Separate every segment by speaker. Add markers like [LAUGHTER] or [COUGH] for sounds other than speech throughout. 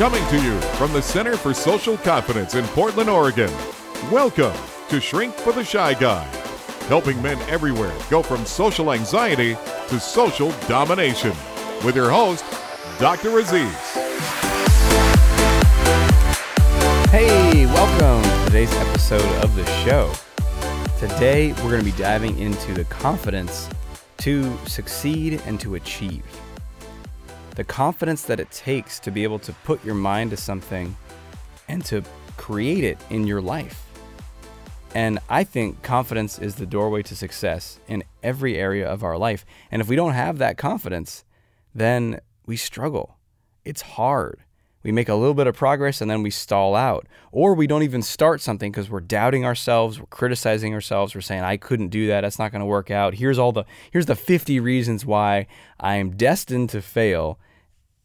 Speaker 1: Coming to you from the Center for Social Confidence in Portland, Oregon. Welcome to Shrink for the Shy Guy, helping men everywhere go from social anxiety to social domination. With your host, Dr. Aziz.
Speaker 2: Hey, welcome to today's episode of the show. Today, we're going to be diving into the confidence to succeed and to achieve the confidence that it takes to be able to put your mind to something and to create it in your life. And I think confidence is the doorway to success in every area of our life. And if we don't have that confidence, then we struggle. It's hard. We make a little bit of progress and then we stall out. Or we don't even start something because we're doubting ourselves, we're criticizing ourselves, we're saying I couldn't do that, that's not to work out. Here's all the here's the 50 reasons why I am destined to fail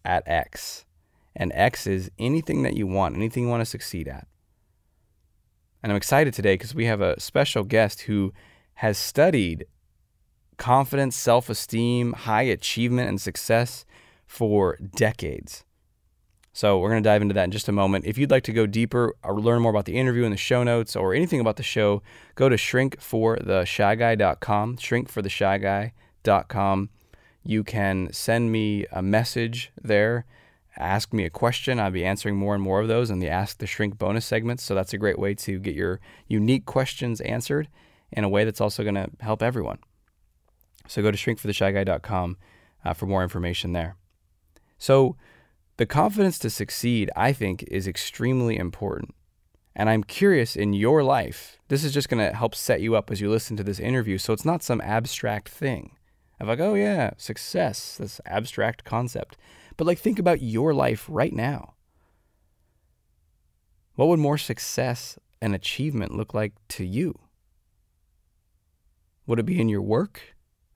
Speaker 2: at X. And X is anything that you want, anything you want to succeed at. And I'm excited today because we have a special guest who has studied confidence, self esteem, high achievement, and success for decades. So, we're going to dive into that in just a moment. If you'd like to go deeper or learn more about the interview in the show notes or anything about the show, go to shrinkfortheshyguy.com, shrinkfortheshyguy.com you can send me a message there, ask me a question. I'll be answering more and more of those in the Ask the Shrink bonus segments. So that's a great way to get your unique questions answered in a way that's also going to help everyone. So go to shrinkfortheshyguy.com uh, for more information there. So the confidence to succeed, I think, is extremely important. And I'm curious in your life, this is just going to help set you up as you listen to this interview. So it's not some abstract thing of like, oh yeah, success, this abstract concept. But like, think about your life right now. What would more success and achievement look like to you? Would it be in your work,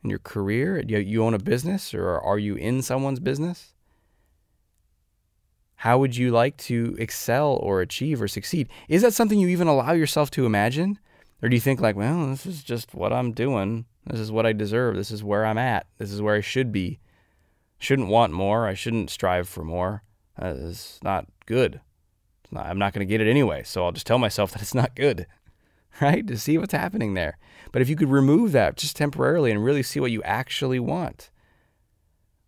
Speaker 2: in your career? You own a business, or are you in someone's business? How would you like to excel or achieve or succeed? Is that something you even allow yourself to imagine? Or do you think, like, well, this is just what I'm doing? This is what I deserve. This is where I'm at. This is where I should be. Shouldn't want more. I shouldn't strive for more. That is not good. Not, I'm not going to get it anyway. So I'll just tell myself [LAUGHS] that it's not good, right? To see what's happening there. But if you could remove that just temporarily and really see what you actually want,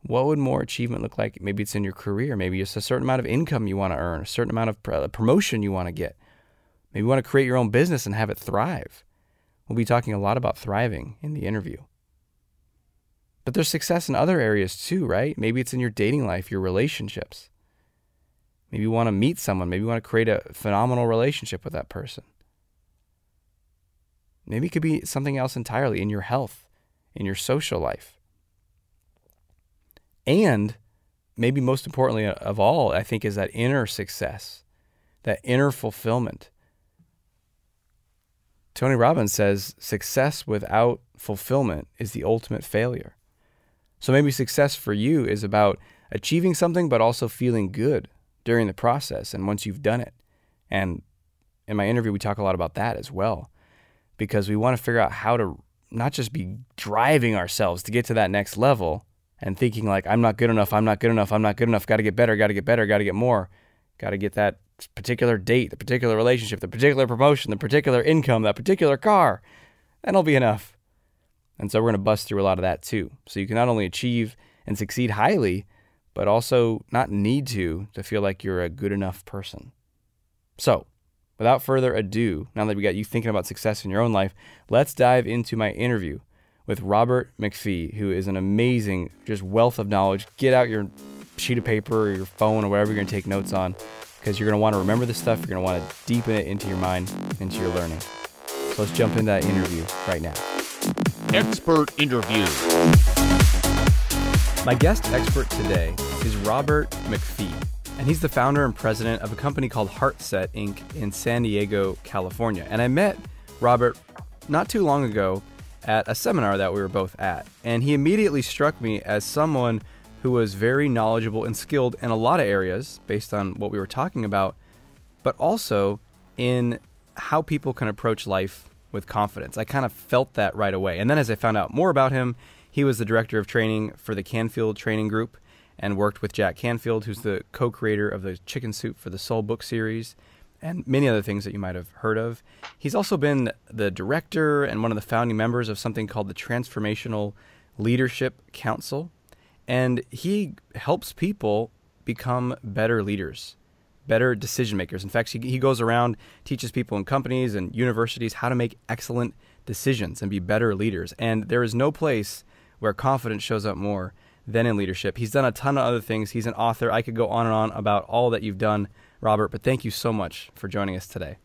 Speaker 2: what would more achievement look like? Maybe it's in your career. Maybe it's a certain amount of income you want to earn, a certain amount of uh, promotion you want to get. Maybe you want to create your own business and have it thrive. We'll be talking a lot about thriving in the interview. But there's success in other areas too, right? Maybe it's in your dating life, your relationships. Maybe you want to meet someone. Maybe you want to create a phenomenal relationship with that person. Maybe it could be something else entirely in your health, in your social life. And maybe most importantly of all, I think, is that inner success, that inner fulfillment, Tony Robbins says success without fulfillment is the ultimate failure. So maybe success for you is about achieving something, but also feeling good during the process and once you've done it. And in my interview, we talk a lot about that as well, because we want to figure out how to not just be driving ourselves to get to that next level and thinking like, I'm not good enough, I'm not good enough, I'm not good enough, got to get better, got to get better, got to get more, got to get that particular date, the particular relationship, the particular promotion, the particular income, that particular car. That'll be enough. And so we're going to bust through a lot of that too. So you can not only achieve and succeed highly, but also not need to to feel like you're a good enough person. So, without further ado, now that we got you thinking about success in your own life, let's dive into my interview with Robert MacPhee, who is an amazing, just wealth of knowledge. Get out your sheet of paper or your phone or whatever you're going to take notes on because you're going to want to remember this stuff. You're going to want to deepen it into your mind, into your learning. So let's jump into that interview right now.
Speaker 1: Expert interview.
Speaker 2: My guest expert today is Robert MacPhee, and he's the founder and president of a company called Heartset Inc. in San Diego, California. And I met Robert not too long ago at a seminar that we were both at, and he immediately struck me as someone who was very knowledgeable and skilled in a lot of areas based on what we were talking about, but also in how people can approach life with confidence. I kind of felt that right away. And then as I found out more about him, he was the director of training for the Canfield Training Group. and worked with Jack Canfield, who's the co creator of the Chicken Soup for the Soul book series, and many other things that you might have heard of. He's also been the director and one of the founding members of something called the Transformational Leadership Council. And he helps people become better leaders, better decision makers. In fact, he, he goes around, teaches people in companies and universities how to make excellent decisions and be better leaders. And there is no place where confidence shows up more than in leadership. He's done a ton of other things. He's an author. I could go on and on about all that you've done, Robert, but thank you so much for joining us today.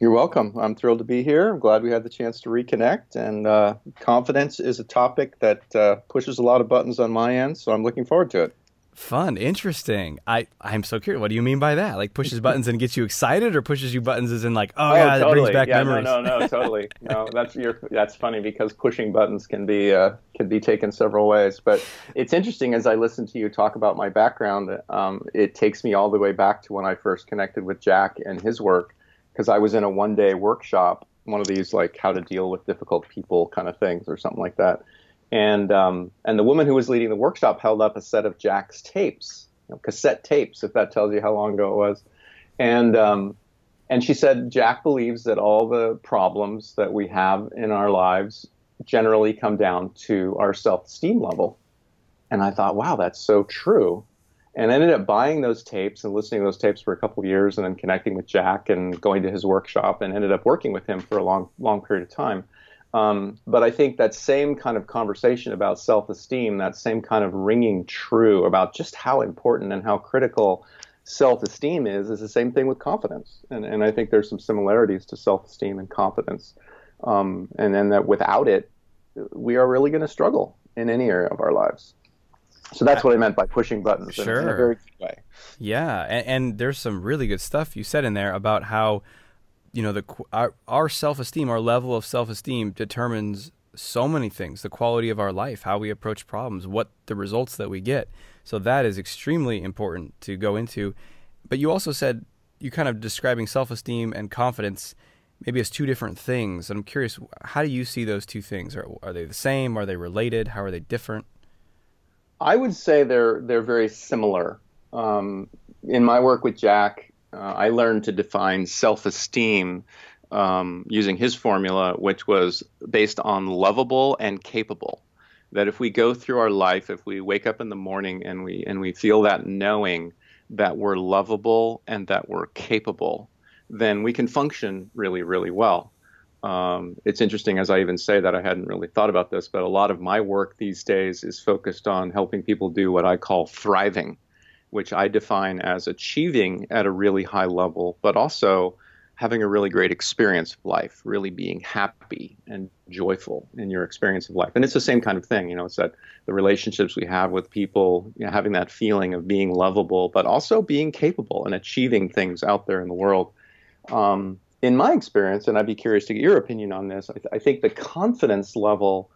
Speaker 3: You're welcome. I'm thrilled to be here. I'm glad we had the chance to reconnect. And uh, confidence is a topic that uh, pushes a lot of buttons on my end, so I'm looking forward to it.
Speaker 2: Fun, interesting. I I'm so curious. What do you mean by that? Like pushes buttons and gets you excited, or pushes you buttons as in like, oh, oh yeah, totally. brings back
Speaker 3: yeah,
Speaker 2: memories.
Speaker 3: No, no, no, totally. no, [LAUGHS] that's your that's funny because pushing buttons can be uh, can be taken several ways. But it's interesting as I listen to you talk about my background. Um, it takes me all the way back to when I first connected with Jack and his work because I was in a one day workshop, one of these like how to deal with difficult people kind of things or something like that and um, and the woman who was leading the workshop held up a set of Jack's tapes, you know, cassette tapes, if that tells you how long ago it was, and um, and she said Jack believes that all the problems that we have in our lives generally come down to our self-esteem level, and I thought, wow, that's so true, and I ended up buying those tapes and listening to those tapes for a couple of years, and then connecting with Jack and going to his workshop, and ended up working with him for a long long period of time. Um, but I think that same kind of conversation about self esteem, that same kind of ringing true about just how important and how critical self esteem is, is the same thing with confidence. And, and I think there's some similarities to self esteem and confidence. Um, and then that without it, we are really going to struggle in any area of our lives. So that's what I meant by pushing buttons sure. in, in a very good way.
Speaker 2: Yeah, and, and, there's some really good stuff you said in there about how you know the our, our self-esteem our level of self-esteem determines so many things the quality of our life how we approach problems what the results that we get. So that is extremely important to go into. But you also said you kind of describing self-esteem and confidence maybe as two different things. I'm curious how do you see those two things? Are, are they the same? Are they related? How are they different?
Speaker 3: I would say they're they're very similar. Um, in my work with jack uh, I learned to define self esteem um, using his formula, which was based on lovable and capable. That if we go through our life, if we wake up in the morning and we and we feel that knowing that we're lovable and that we're capable, then we can function really, really well. Um, it's interesting, as I even say that I hadn't really thought about this, but a lot of my work these days is focused on helping people do what I call thriving which I define as achieving at a really high level, but also having a really great experience of life, really being happy and joyful in your experience of life. And it's the same kind of thing, you know, it's that the relationships we have with people, you know, having that feeling of being lovable, but also being capable and achieving things out there in the world. Um, in my experience, and I'd be curious to get your opinion on this, I, th- I think the confidence level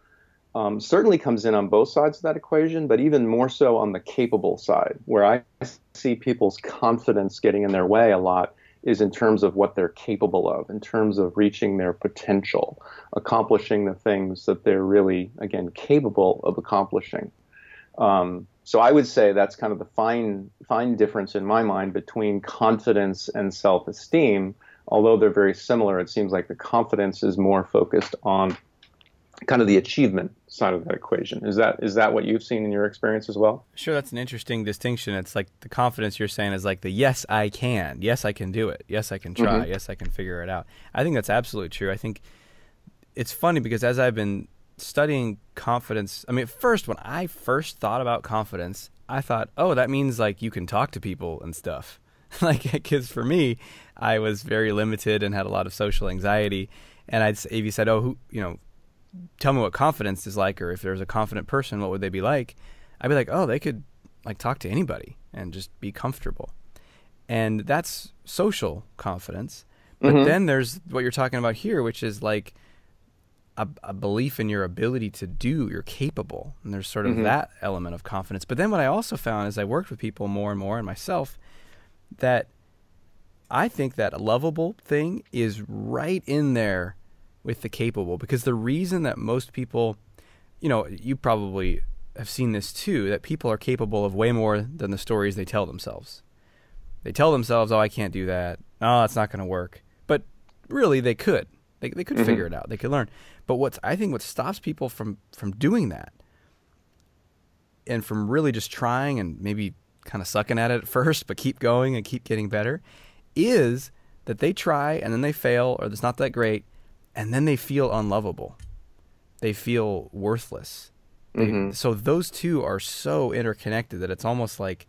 Speaker 3: um, certainly comes in on both sides of that equation, but even more so on the capable side, where I see people's confidence getting in their way a lot is in terms of what they're capable of, in terms of reaching their potential, accomplishing the things that they're really, again, capable of accomplishing. Um, so I would say that's kind of the fine, fine difference in my mind between confidence and self-esteem. Although they're very similar, it seems like the confidence is more focused on kind of the achievement side of that equation. Is that is that what you've seen in your experience as well?
Speaker 2: Sure, that's an interesting distinction. It's like the confidence you're saying is like the yes I can, yes I can do it, yes I can try, mm-hmm. yes I can figure it out. I think that's absolutely true. I think it's funny because as I've been studying confidence, I mean, first when I first thought about confidence, I thought, oh, that means like you can talk to people and stuff. [LAUGHS] like, because for me, I was very limited and had a lot of social anxiety. And I'd, if you said, oh, who, you know, tell me what confidence is like, or if there's a confident person, what would they be like? I'd be like, oh, they could like talk to anybody and just be comfortable. And that's social confidence. But mm-hmm. then there's what you're talking about here, which is like a, a, belief in your ability to do, you're capable. And there's sort of mm-hmm. that element of confidence. But then what I also found as I worked with people more and more and myself, that I think that a lovable thing is right in there with the capable because the reason that most people, you know, you probably have seen this too that people are capable of way more than the stories they tell themselves. They tell themselves, "Oh, I can't do that. Oh, that's not going to work." But really, they could. They they could mm-hmm. figure it out. They could learn. But what's I think what stops people from from doing that and from really just trying and maybe kind of sucking at it at [LAUGHS] first, but keep going and keep getting better, is that they try and then they fail or it's not that great, and then they feel unlovable. They feel worthless. Mm-hmm. So those two are so interconnected that it's almost like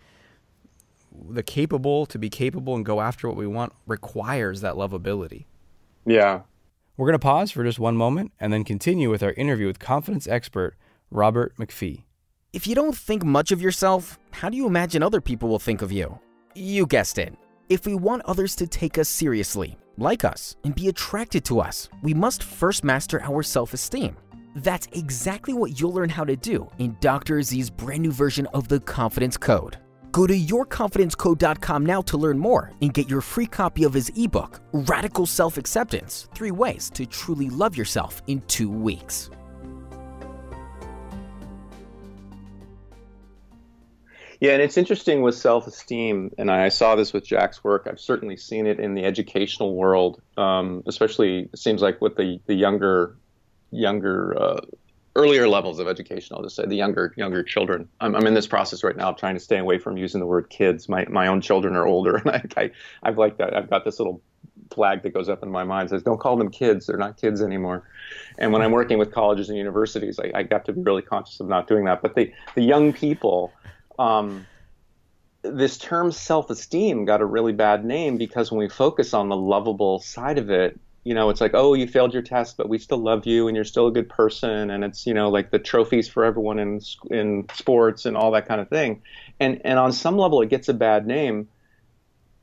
Speaker 2: the capable to be capable and go after what we want requires that lovability.
Speaker 3: Yeah.
Speaker 2: We're going to pause for just one moment and then continue with our interview with confidence expert Robert MacPhee.
Speaker 4: If you don't think much of yourself, how do you imagine other people will think of you? You guessed it. If we want others to take us seriously, like us, and be attracted to us, we must first master our self esteem. That's exactly what you'll learn how to do in Dr. Z's brand new version of the Confidence Code. Go to yourconfidencecode.com now to learn more and get your free copy of his ebook, Radical Self Acceptance Three Ways to Truly Love Yourself in Two Weeks.
Speaker 3: Yeah, and it's interesting with self esteem, and I saw this with Jack's work. I've certainly seen it in the educational world, um, especially it seems like with the, the younger younger uh, earlier levels of education. I'll just say the younger younger children. I'm, I'm in this process right now of trying to stay away from using the word kids. My my own children are older, [LAUGHS] and I, I I've like that. I've got this little flag that goes up in my mind says don't call them kids they're not kids anymore and when i'm working with colleges and universities I, I got to be really conscious of not doing that but the the young people um, this term self-esteem got a really bad name because when we focus on the lovable side of it, you know, it's like, oh, you failed your test, but we still love you, and you're still a good person, and it's, you know, like the trophies for everyone in in sports and all that kind of thing, and and on some level, it gets a bad name,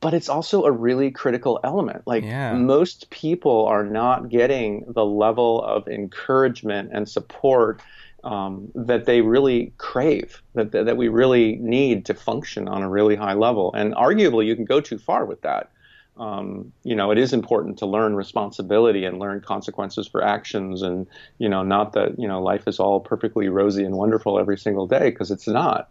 Speaker 3: but it's also a really critical element. Like yeah. most people are not getting the level of encouragement and support um, that they really crave, that, that we really need to function on a really high level. And arguably, you can go too far with that. Um, you know, it is important to learn responsibility and learn consequences for actions, and you know, not that you know life is all perfectly rosy and wonderful every single day because it's not.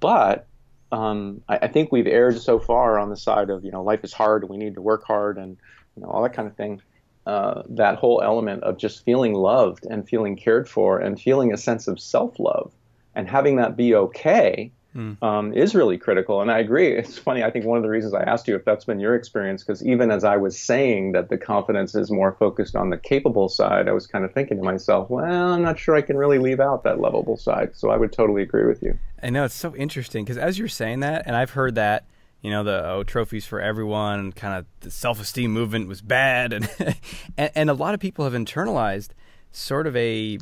Speaker 3: But um, I, I, think we've erred so far on the side of you know life is hard we need to work hard and you know all that kind of thing uh, that whole element of just feeling loved and feeling cared for and feeling a sense of self love and having that be okay mm. um, is really critical. And I agree. It's funny. I think one of the reasons I asked you if that's been your experience, because even as I was saying that the confidence is more focused on the capable side, I was kind of thinking to myself, well, I'm not sure I can really leave out that lovable side. So I would totally agree with you.
Speaker 2: I know it's so interesting because as you're saying that, and I've heard that you know the oh, trophies for everyone kind of the self-esteem movement was bad and, [LAUGHS] and, and a lot of people have internalized sort of a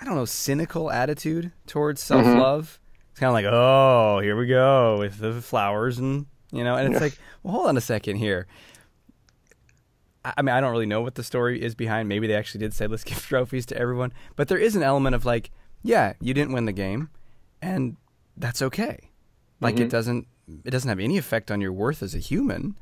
Speaker 2: i don't know cynical attitude towards mm-hmm. self-love mm-hmm. it's kind of like oh here we go with the flowers and you know and it's yeah. like well hold on a second here I mean, I don't really know what the story is behind. Maybe they actually did say, let's [LAUGHS] give trophies to everyone. But there is an element of like, yeah, you didn't win the game, and that's okay. Like, mm-hmm. it doesn't it doesn't have any effect on your worth as a human.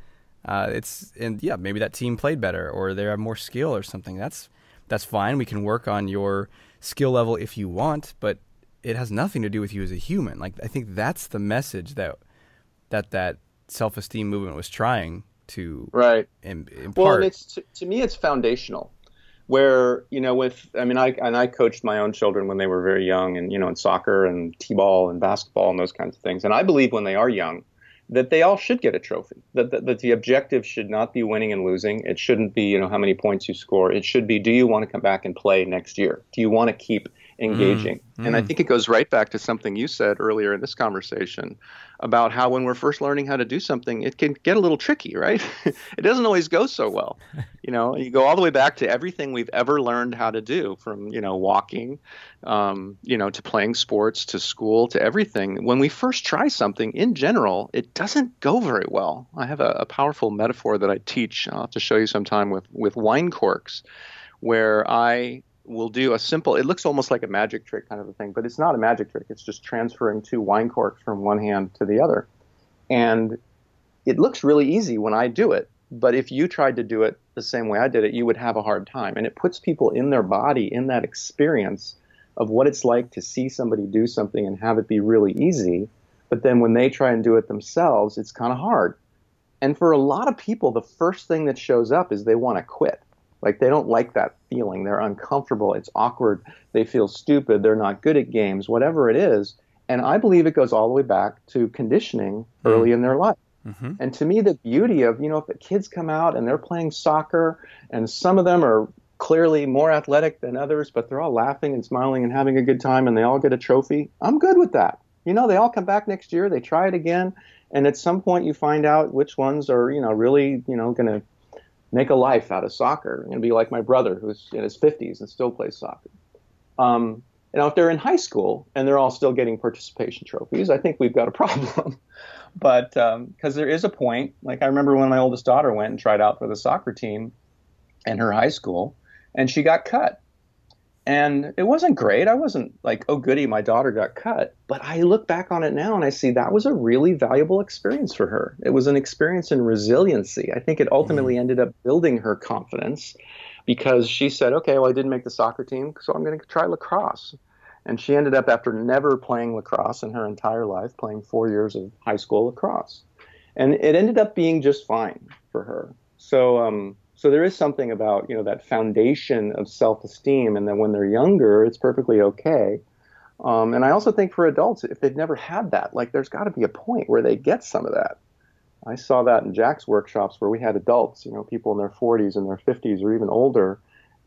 Speaker 2: Uh, it's and yeah, maybe that team played better or they have more skill or something. That's that's fine. We can work on your skill level if you want, but it has nothing to do with you as a human. Like I think that's the message that that that self esteem movement was trying to
Speaker 3: right
Speaker 2: Im- impart.
Speaker 3: Well, and it's to, to me, it's foundational where you know with i mean i and i coached my own children when they were very young and you know in soccer and t-ball and basketball and those kinds of things. And i believe when they are young that they all should get a trophy that, that, that the objective should not be winning and losing. It shouldn't be you know how many points you score. It should be do you want to come back and play next year? Do you want to keep engaging mm, and i mm. think it goes right back to something you said earlier in this conversation about how when we're first learning how to do something, it can get a little tricky, right? [LAUGHS] it doesn't always go so well. [LAUGHS] You know, you go all the way back to everything we've ever learned how to do, from you know walking, um, you know, to playing sports, to school, to everything. When we first try something, in general, it doesn't go very well. I have a, a powerful metaphor that I teach. I'll have to show you sometime with with wine corks, where I will do a simple it looks almost like a magic trick kind of a thing but it's not a magic trick it's just transferring two wine corks from one hand to the other and it looks really easy when i do it but if you tried to do it the same way i did it you would have a hard time and it puts people in their body in that experience of what it's like to see somebody do something and have it be really easy. But then when they try and do it themselves, it's kind of hard. And for a lot of people, the first thing that shows up is they want to quit. Like they don't like that feeling. They're uncomfortable. It's awkward. They feel stupid. They're not good at games, whatever it is. And I believe it goes all the way back to conditioning mm. early in their life. Mm-hmm. And to me, the beauty of, you know, if the kids come out and they're playing soccer and some of them are clearly more athletic than others, but they're all laughing and smiling and having a good time and they all get a trophy, I'm good with that. You know, they all come back next year, they try it again, and at some point you find out which ones are, you know, really, you know, going to make a life out of soccer and be like my brother who's in his 50s and still plays soccer. Um, know, if they're in high school and they're all still getting participation trophies, I think we've got a problem. [LAUGHS] but because um, there is a point, like I remember when my oldest daughter went and tried out for the soccer team in her high school, and she got cut. And it wasn't great. I wasn't like, oh, goody, my daughter got cut. But I look back on it now and I see that was a really valuable experience for her. It was an experience in resiliency. I think it ultimately mm-hmm. ended up building her confidence because she said, okay, well, I didn't make the soccer team, so I'm going to try lacrosse. And she ended up, after never playing lacrosse in her entire life, playing four years of high school lacrosse. And it ended up being just fine for her. So, um, so there is something about you know that foundation of self-esteem, and then when they're younger, it's perfectly okay. Um, and I also think for adults, if they've never had that, like there's got to be a point where they get some of that. I saw that in Jack's workshops where we had adults, you know, people in their 40s and their 50s or even older,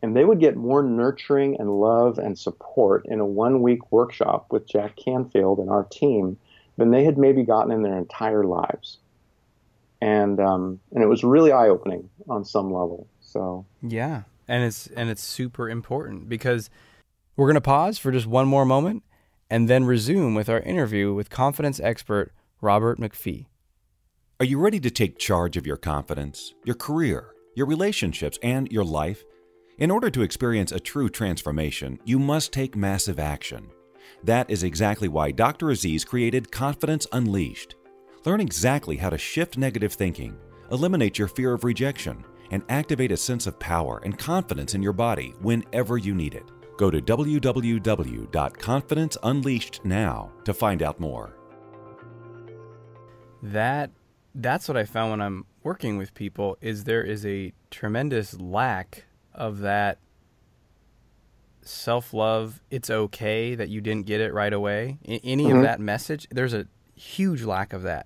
Speaker 3: and they would get more nurturing and love and support in a one week workshop with Jack Canfield and our team than they had maybe gotten in their entire lives. And um, and it was really eye opening on some level. So
Speaker 2: yeah, and it's and it's super important because we're gonna pause for just one more moment and then resume with our interview with confidence expert Robert MacPhee.
Speaker 5: Are you ready to take charge of your confidence, your career, your relationships, and your life? In order to experience a true transformation, you must take massive action. That is exactly why Dr. Aziz created Confidence Unleashed. Learn exactly how to shift negative thinking, eliminate your fear of rejection, and activate a sense of power and confidence in your body whenever you need it. Go to www.confidenceunleashed now to find out more.
Speaker 2: That that's what I found when I'm working with people is there is a tremendous lack of that self-love it's okay that you didn't get it right away any mm-hmm. of that message there's a huge lack of that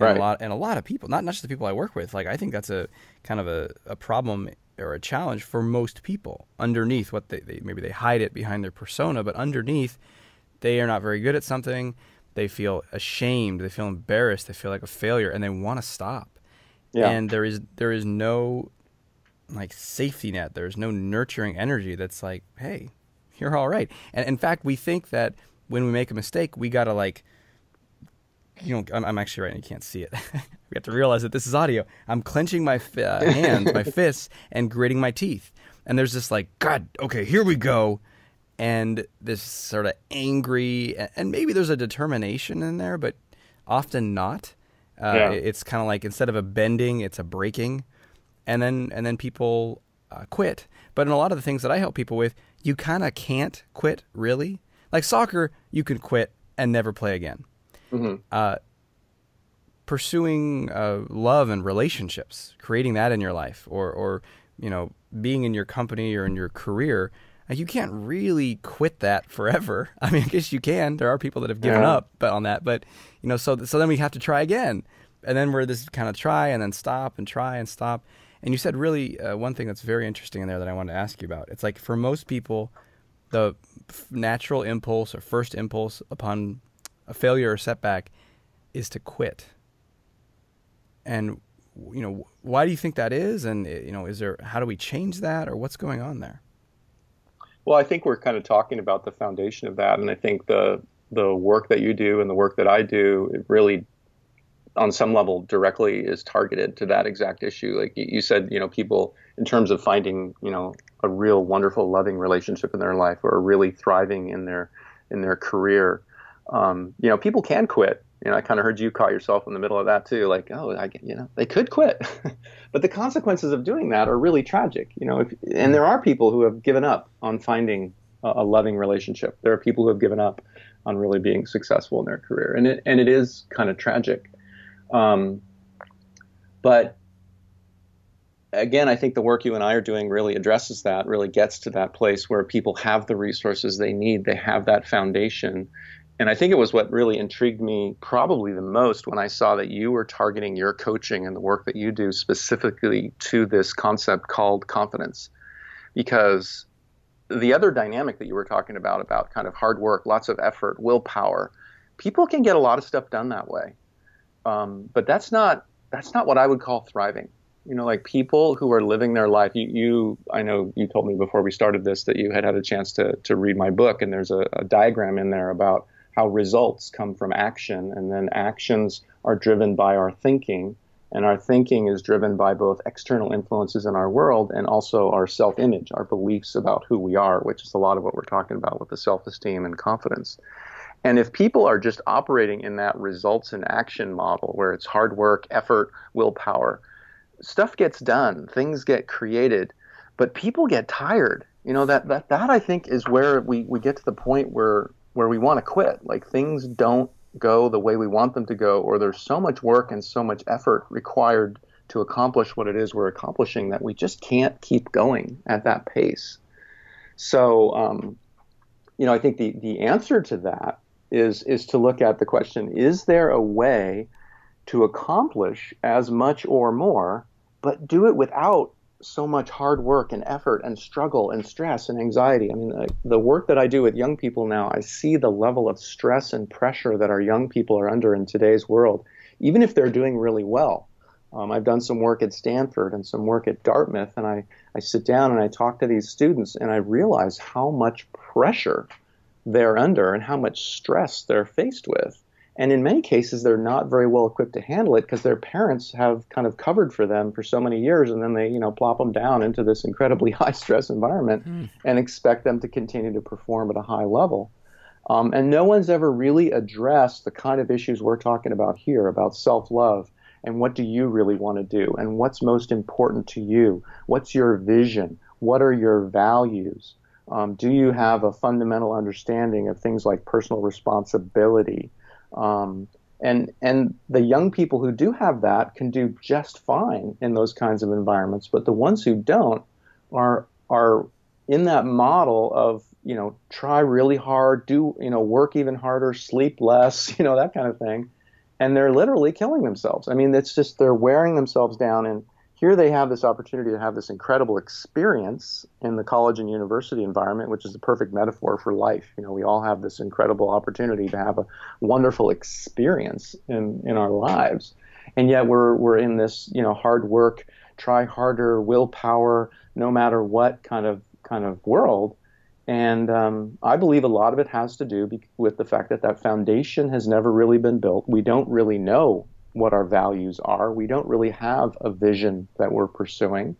Speaker 2: and right. a lot and a lot of people not, not just the people i work with like i think that's a kind of a, a problem or a challenge for most people underneath what they, they maybe they hide it behind their persona but underneath they are not very good at something they feel ashamed, they feel embarrassed, they feel like a failure, and they want to stop. Yeah. And there is there is no like safety net. There's no nurturing energy that's like, hey, you're all right. And in fact, we think that when we make a mistake, we gotta like, you know, I'm, I'm actually right. You can't see it. [LAUGHS] we have to realize that this is audio. I'm clenching my uh, [LAUGHS] hands, my fists, and gritting my teeth. And there's this like, God, okay, here we go and this sort of angry, and maybe there's a determination in there, but often not. Uh, yeah. It's kind of like instead of a bending, it's a breaking, and then and then people uh, quit. But in a lot of the things that I help people with, you kind of can't quit really. Like soccer, you can quit and never play again. Mm-hmm. Uh, pursuing uh, love and relationships, creating that in your life, or or you know being in your company or in your career you can't really quit that forever. [LAUGHS] I mean, I guess you can. There are people that have given yeah. up but on that, but you know, so so then we have to try again, and then we're this kind of try and then stop and try and stop. And you said really uh, one thing that's very interesting in there that I wanted to ask you about. It's like for most people, the natural impulse or first impulse upon a failure or setback is to quit. And you know, why do you think that is? And eh, you know, is there how do we change that, or what's going on there?
Speaker 3: Well, I think we're kind of talking about the foundation of that, and I think the the work that you do and the work that I do it really, on some level, directly is targeted to that exact issue. Like you said, you know, people in terms of finding, you know, a real wonderful, loving relationship in their life or really thriving in their in their career. Um, you know, people can quit you know, I kind of heard you caught yourself in the middle of that too. Like, oh, I, you know, they could quit, [LAUGHS] but the consequences of doing that are really tragic. You know, if, and there are people who have given up on finding a, a loving relationship. There are people who have given up on really being successful in their career, and it and it is kind of tragic. Um, but again, I think the work you and I are doing really addresses that, really gets to that place where people have the resources they need, they have that foundation. And I think it was what really intrigued me probably the most when I saw that you were targeting your coaching and the work that you do specifically to this concept called confidence. Because the other dynamic that you were talking about, about kind of hard work, lots of effort, willpower, people can get a lot of stuff done that way. Um, but that's not that's not what I would call thriving you know like people who are living their life you, you i know you told me before we started this that you had had a chance to, to read my book and there's a, a diagram in there about how results come from action and then actions are driven by our thinking and our thinking is driven by both external influences in our world and also our self-image our beliefs about who we are which is a lot of what we're talking about with the self-esteem and confidence and if people are just operating in that results in action model where it's hard work effort willpower stuff gets done, things get created, but people get tired. You know that that that I think is where we we get to the point where where we want to quit. Like things don't go the way we want them to go, or there's so much work and so much effort required to accomplish what it is we're accomplishing that we just can't keep going at that pace. So, um, you know, I think the the answer to that is is to look at the question: Is there a way to accomplish as much or more but do it without so much hard work and effort and struggle and stress and anxiety. I mean, uh, the work that I do with young people now, I see the level of stress and pressure that our young people are under in today's world, even if they're doing really well. Um, I've done some work at Stanford and some work at Dartmouth, and I, I sit down and I talk to these students, and I realize how much pressure they're under and how much stress they're faced with. And in many cases, they're not very well equipped to handle it because their parents have kind of covered for them for so many years, and then they, you know, plop them down into this incredibly [LAUGHS] high stress environment mm. and expect them to continue to perform at a high level. Um, and no one's ever really addressed the kind of issues we're talking about here about self love and what do you really want to do and what's most important to you? What's your vision? What are your values? Um, do you have a fundamental understanding of things like personal responsibility? Um, and and the young people who do have that can do just fine in those kinds of environments. But the ones who don't are are in that model of you know try really hard, do you know work even harder, sleep less, [LAUGHS] you know that kind of thing, and they're literally killing themselves. I mean, it's just they're wearing themselves down and here they have this opportunity to have this incredible experience in the college and university environment, which is the perfect metaphor for life. You know, we all have this incredible opportunity to have a wonderful experience in, in our lives. And yet we're, we're in this, you know, hard work, try harder, willpower, no matter what kind of, kind of world. And um, I believe a lot of it has to do be- with the fact that that foundation has never really been built. We don't really know what our values are. We don't really have a vision that we're pursuing.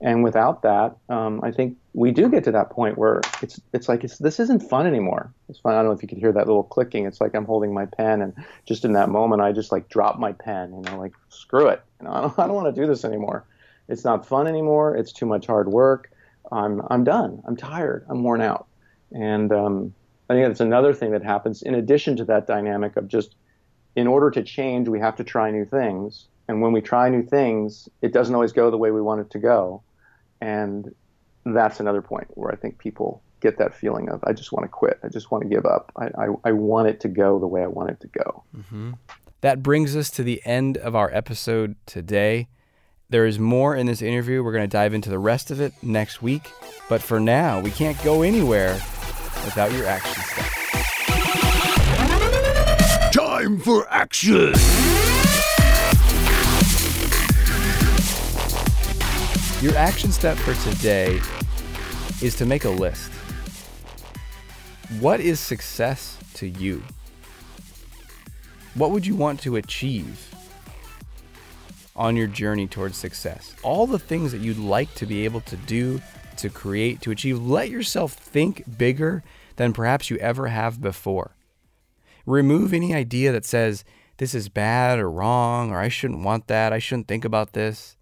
Speaker 3: And without that, um, I think we do get to that point where it's it's like it's, this isn't fun anymore. It's fun. I don't know if you could hear that little clicking. It's like I'm holding my pen, and just in that moment, I just like drop my pen. You know, like screw it. You know, I don't, I don't want to do this anymore. It's not fun anymore. It's too much hard work. I'm I'm done. I'm tired. I'm worn out. And um, I think that's another thing that happens in addition to that dynamic of just in order to change, we have to try new things. And when we try new things, it doesn't always go the way we want it to go. And that's another point where I think people get that feeling of, I just want to quit. I just want to give up. I, I, I want it to go the way I want it to go.
Speaker 2: Mm-hmm. That brings us to the end of our episode today. There is more in this interview. We're going to dive into the rest of it next week. But for now, we can't go anywhere without your action steps
Speaker 6: time for action!
Speaker 2: Your action step for today is to make a list. What is success to you? What would you want to achieve on your journey towards success? All the things that you'd like to be able to do, to create, to achieve. Let yourself think bigger than perhaps you ever have before. Remove any idea that says this is bad or wrong or I shouldn't want that, I shouldn't think about this.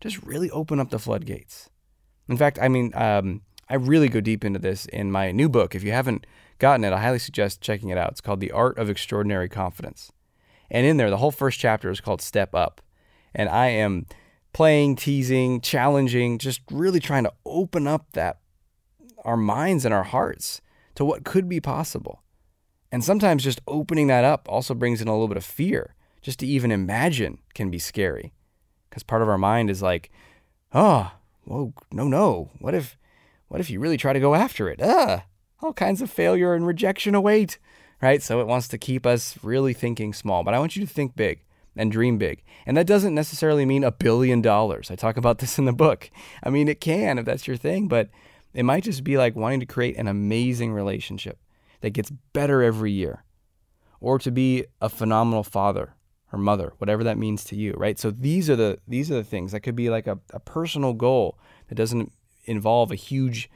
Speaker 2: Just really open up the floodgates. In fact, I mean, um, I really go deep into this in my new book. If you haven't gotten it, I highly suggest checking it out. It's called The Art of Extraordinary Confidence. And in there, the whole first chapter is called Step Up. And I am playing, teasing, challenging, just really trying to open up that our minds and our hearts to what could be possible. And sometimes just opening that up also brings in a little bit of fear. Just to even imagine can be scary. Because part of our mind is like, oh, whoa, no, no. What if what if you really try to go after it? Ah, all kinds of failure and rejection await. Right? So it wants to keep us really thinking small. But I want you to think big and dream big. And that doesn't necessarily mean a billion dollars. I talk about this in the book. I mean, it can if that's your thing, but it might just be like wanting to create an amazing relationship that gets better every year, or to be a phenomenal father or mother, whatever that means to you, right? So these are the these are the things that could be like a, a personal goal that doesn't involve a huge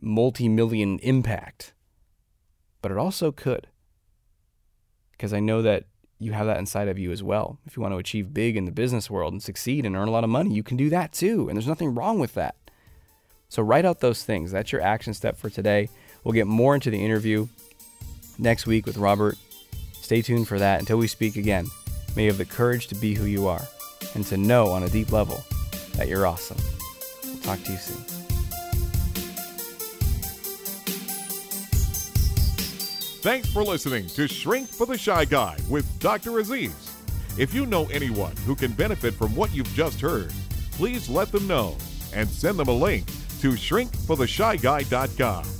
Speaker 2: multi-million impact. But it also could. Because I know that you have that inside of you as well. If you want to achieve big in the business world and succeed and earn a lot of money, you can do that too. And there's nothing wrong with that. So write out those things. That's your action step for today. We'll get more into the interview next week with Robert. Stay tuned for that. Until we speak again, may you have the courage to be who you are and to know on a deep level that you're awesome. We'll talk to you soon.
Speaker 1: Thanks for listening to Shrink for the Shy Guy with Dr. Aziz. If you know anyone who can benefit from what you've just heard, please let them know and send them a link to shrinkfortheshyguy.com.